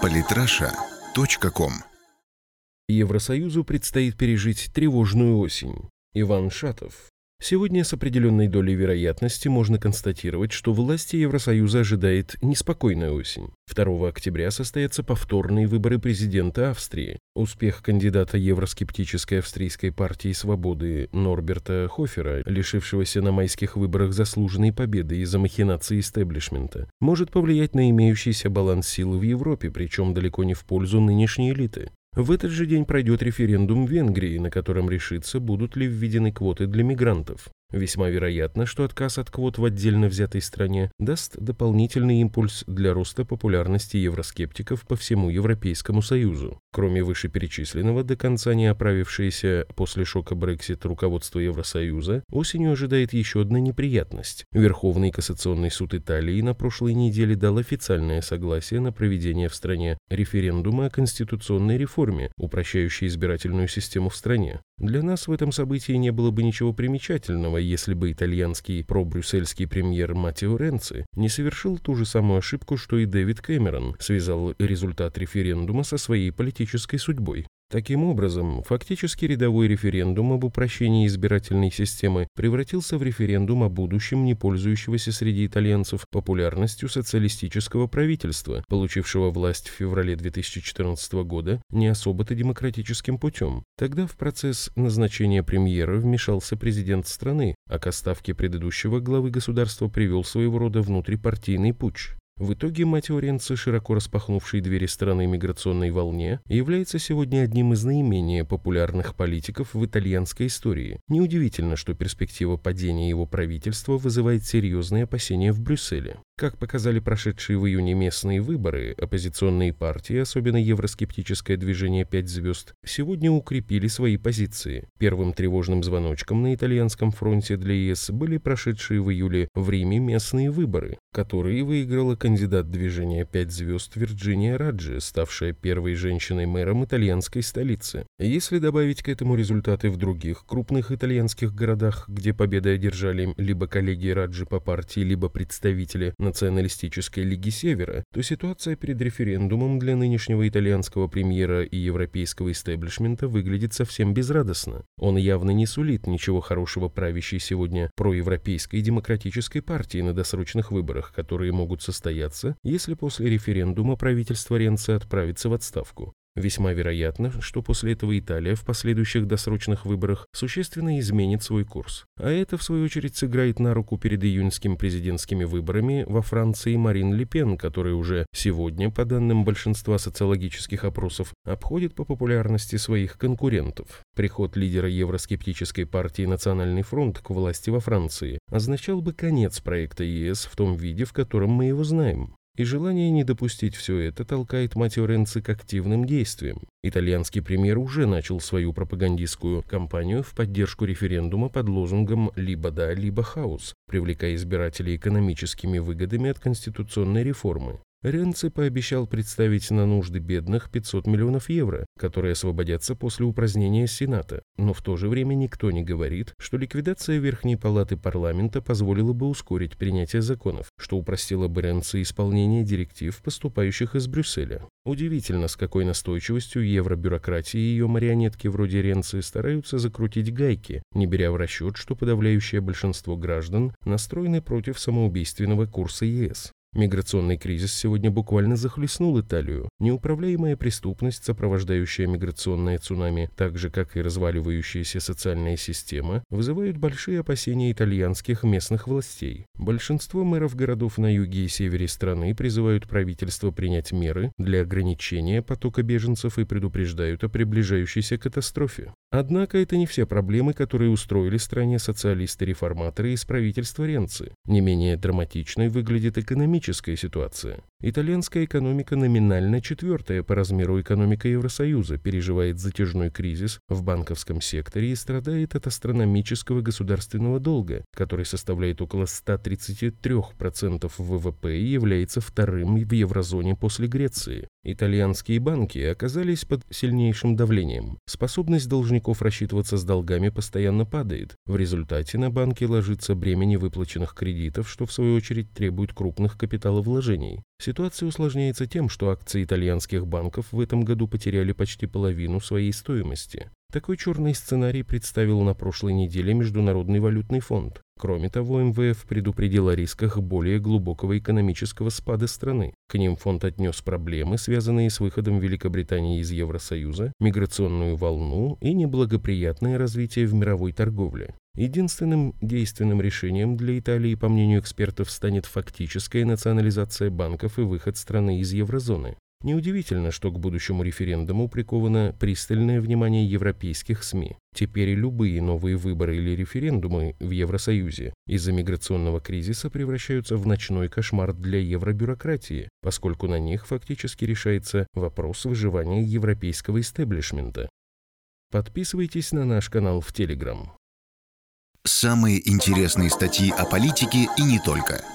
Политраша.ком Евросоюзу предстоит пережить тревожную осень. Иван Шатов. Сегодня с определенной долей вероятности можно констатировать, что власти Евросоюза ожидает неспокойная осень. 2 октября состоятся повторные выборы президента Австрии. Успех кандидата евроскептической австрийской партии свободы Норберта Хофера, лишившегося на майских выборах заслуженной победы из-за махинаций истеблишмента, может повлиять на имеющийся баланс сил в Европе, причем далеко не в пользу нынешней элиты. В этот же день пройдет референдум в Венгрии, на котором решится, будут ли введены квоты для мигрантов. Весьма вероятно, что отказ от квот в отдельно взятой стране даст дополнительный импульс для роста популярности евроскептиков по всему Европейскому Союзу. Кроме вышеперечисленного, до конца не оправившееся после шока Брексит руководство Евросоюза, осенью ожидает еще одна неприятность. Верховный кассационный суд Италии на прошлой неделе дал официальное согласие на проведение в стране референдума о конституционной реформе, упрощающей избирательную систему в стране. Для нас в этом событии не было бы ничего примечательного, если бы итальянский пробрюссельский премьер Матео Ренци не совершил ту же самую ошибку, что и Дэвид Кэмерон, связал результат референдума со своей политической судьбой. Таким образом, фактически рядовой референдум об упрощении избирательной системы превратился в референдум о будущем, не пользующегося среди итальянцев популярностью социалистического правительства, получившего власть в феврале 2014 года не особо-то демократическим путем. Тогда в процесс назначения премьера вмешался президент страны, а к отставке предыдущего главы государства привел своего рода внутрипартийный путч. В итоге мать Оренци, широко распахнувшей двери страны миграционной волне, является сегодня одним из наименее популярных политиков в итальянской истории. Неудивительно, что перспектива падения его правительства вызывает серьезные опасения в Брюсселе. Как показали прошедшие в июне местные выборы, оппозиционные партии, особенно евроскептическое движение «Пять звезд», сегодня укрепили свои позиции. Первым тревожным звоночком на итальянском фронте для ЕС были прошедшие в июле в Риме местные выборы, которые выиграла кандидат движения «Пять звезд» Вирджиния Раджи, ставшая первой женщиной-мэром итальянской столицы. Если добавить к этому результаты в других крупных итальянских городах, где победы одержали либо коллеги Раджи по партии, либо представители Националистической лиги Севера, то ситуация перед референдумом для нынешнего итальянского премьера и европейского истеблишмента выглядит совсем безрадостно. Он явно не сулит ничего хорошего правящей сегодня проевропейской демократической партии на досрочных выборах, которые могут состояться, если после референдума правительство Ренци отправится в отставку. Весьма вероятно, что после этого Италия в последующих досрочных выборах существенно изменит свой курс. А это, в свою очередь, сыграет на руку перед июньскими президентскими выборами во Франции Марин Ле Пен, которая уже сегодня, по данным большинства социологических опросов, обходит по популярности своих конкурентов. Приход лидера евроскептической партии «Национальный фронт» к власти во Франции означал бы конец проекта ЕС в том виде, в котором мы его знаем. И желание не допустить все это толкает Матео Ренци к активным действиям. Итальянский премьер уже начал свою пропагандистскую кампанию в поддержку референдума под лозунгом «либо да, либо хаос», привлекая избирателей экономическими выгодами от конституционной реформы. Ренци пообещал представить на нужды бедных 500 миллионов евро, которые освободятся после упразднения Сената. Но в то же время никто не говорит, что ликвидация Верхней Палаты парламента позволила бы ускорить принятие законов, что упростило бы Ренци исполнение директив, поступающих из Брюсселя. Удивительно, с какой настойчивостью евробюрократии и ее марионетки вроде Ренци стараются закрутить гайки, не беря в расчет, что подавляющее большинство граждан настроены против самоубийственного курса ЕС. Миграционный кризис сегодня буквально захлестнул Италию. Неуправляемая преступность, сопровождающая миграционное цунами, так же как и разваливающаяся социальная система, вызывают большие опасения итальянских местных властей. Большинство мэров городов на юге и севере страны призывают правительство принять меры для ограничения потока беженцев и предупреждают о приближающейся катастрофе. Однако это не все проблемы, которые устроили стране социалисты-реформаторы из правительства Ренци. Не менее драматичной выглядит экономическая ситуация. Итальянская экономика номинально четвертая по размеру экономика Евросоюза, переживает затяжной кризис в банковском секторе и страдает от астрономического государственного долга, который составляет около 133% ВВП и является вторым в еврозоне после Греции. Итальянские банки оказались под сильнейшим давлением. Способность должников рассчитываться с долгами постоянно падает. В результате на банки ложится бремя невыплаченных кредитов, что в свою очередь требует крупных капиталовложений. Ситуация усложняется тем, что акции итальянских банков в этом году потеряли почти половину своей стоимости. Такой черный сценарий представил на прошлой неделе Международный валютный фонд. Кроме того, МВФ предупредил о рисках более глубокого экономического спада страны. К ним фонд отнес проблемы, связанные с выходом Великобритании из Евросоюза, миграционную волну и неблагоприятное развитие в мировой торговле. Единственным действенным решением для Италии, по мнению экспертов, станет фактическая национализация банков и выход страны из еврозоны. Неудивительно, что к будущему референдуму приковано пристальное внимание европейских СМИ. Теперь любые новые выборы или референдумы в Евросоюзе из-за миграционного кризиса превращаются в ночной кошмар для евробюрократии, поскольку на них фактически решается вопрос выживания европейского истеблишмента. Подписывайтесь на наш канал в Телеграм. Самые интересные статьи о политике и не только –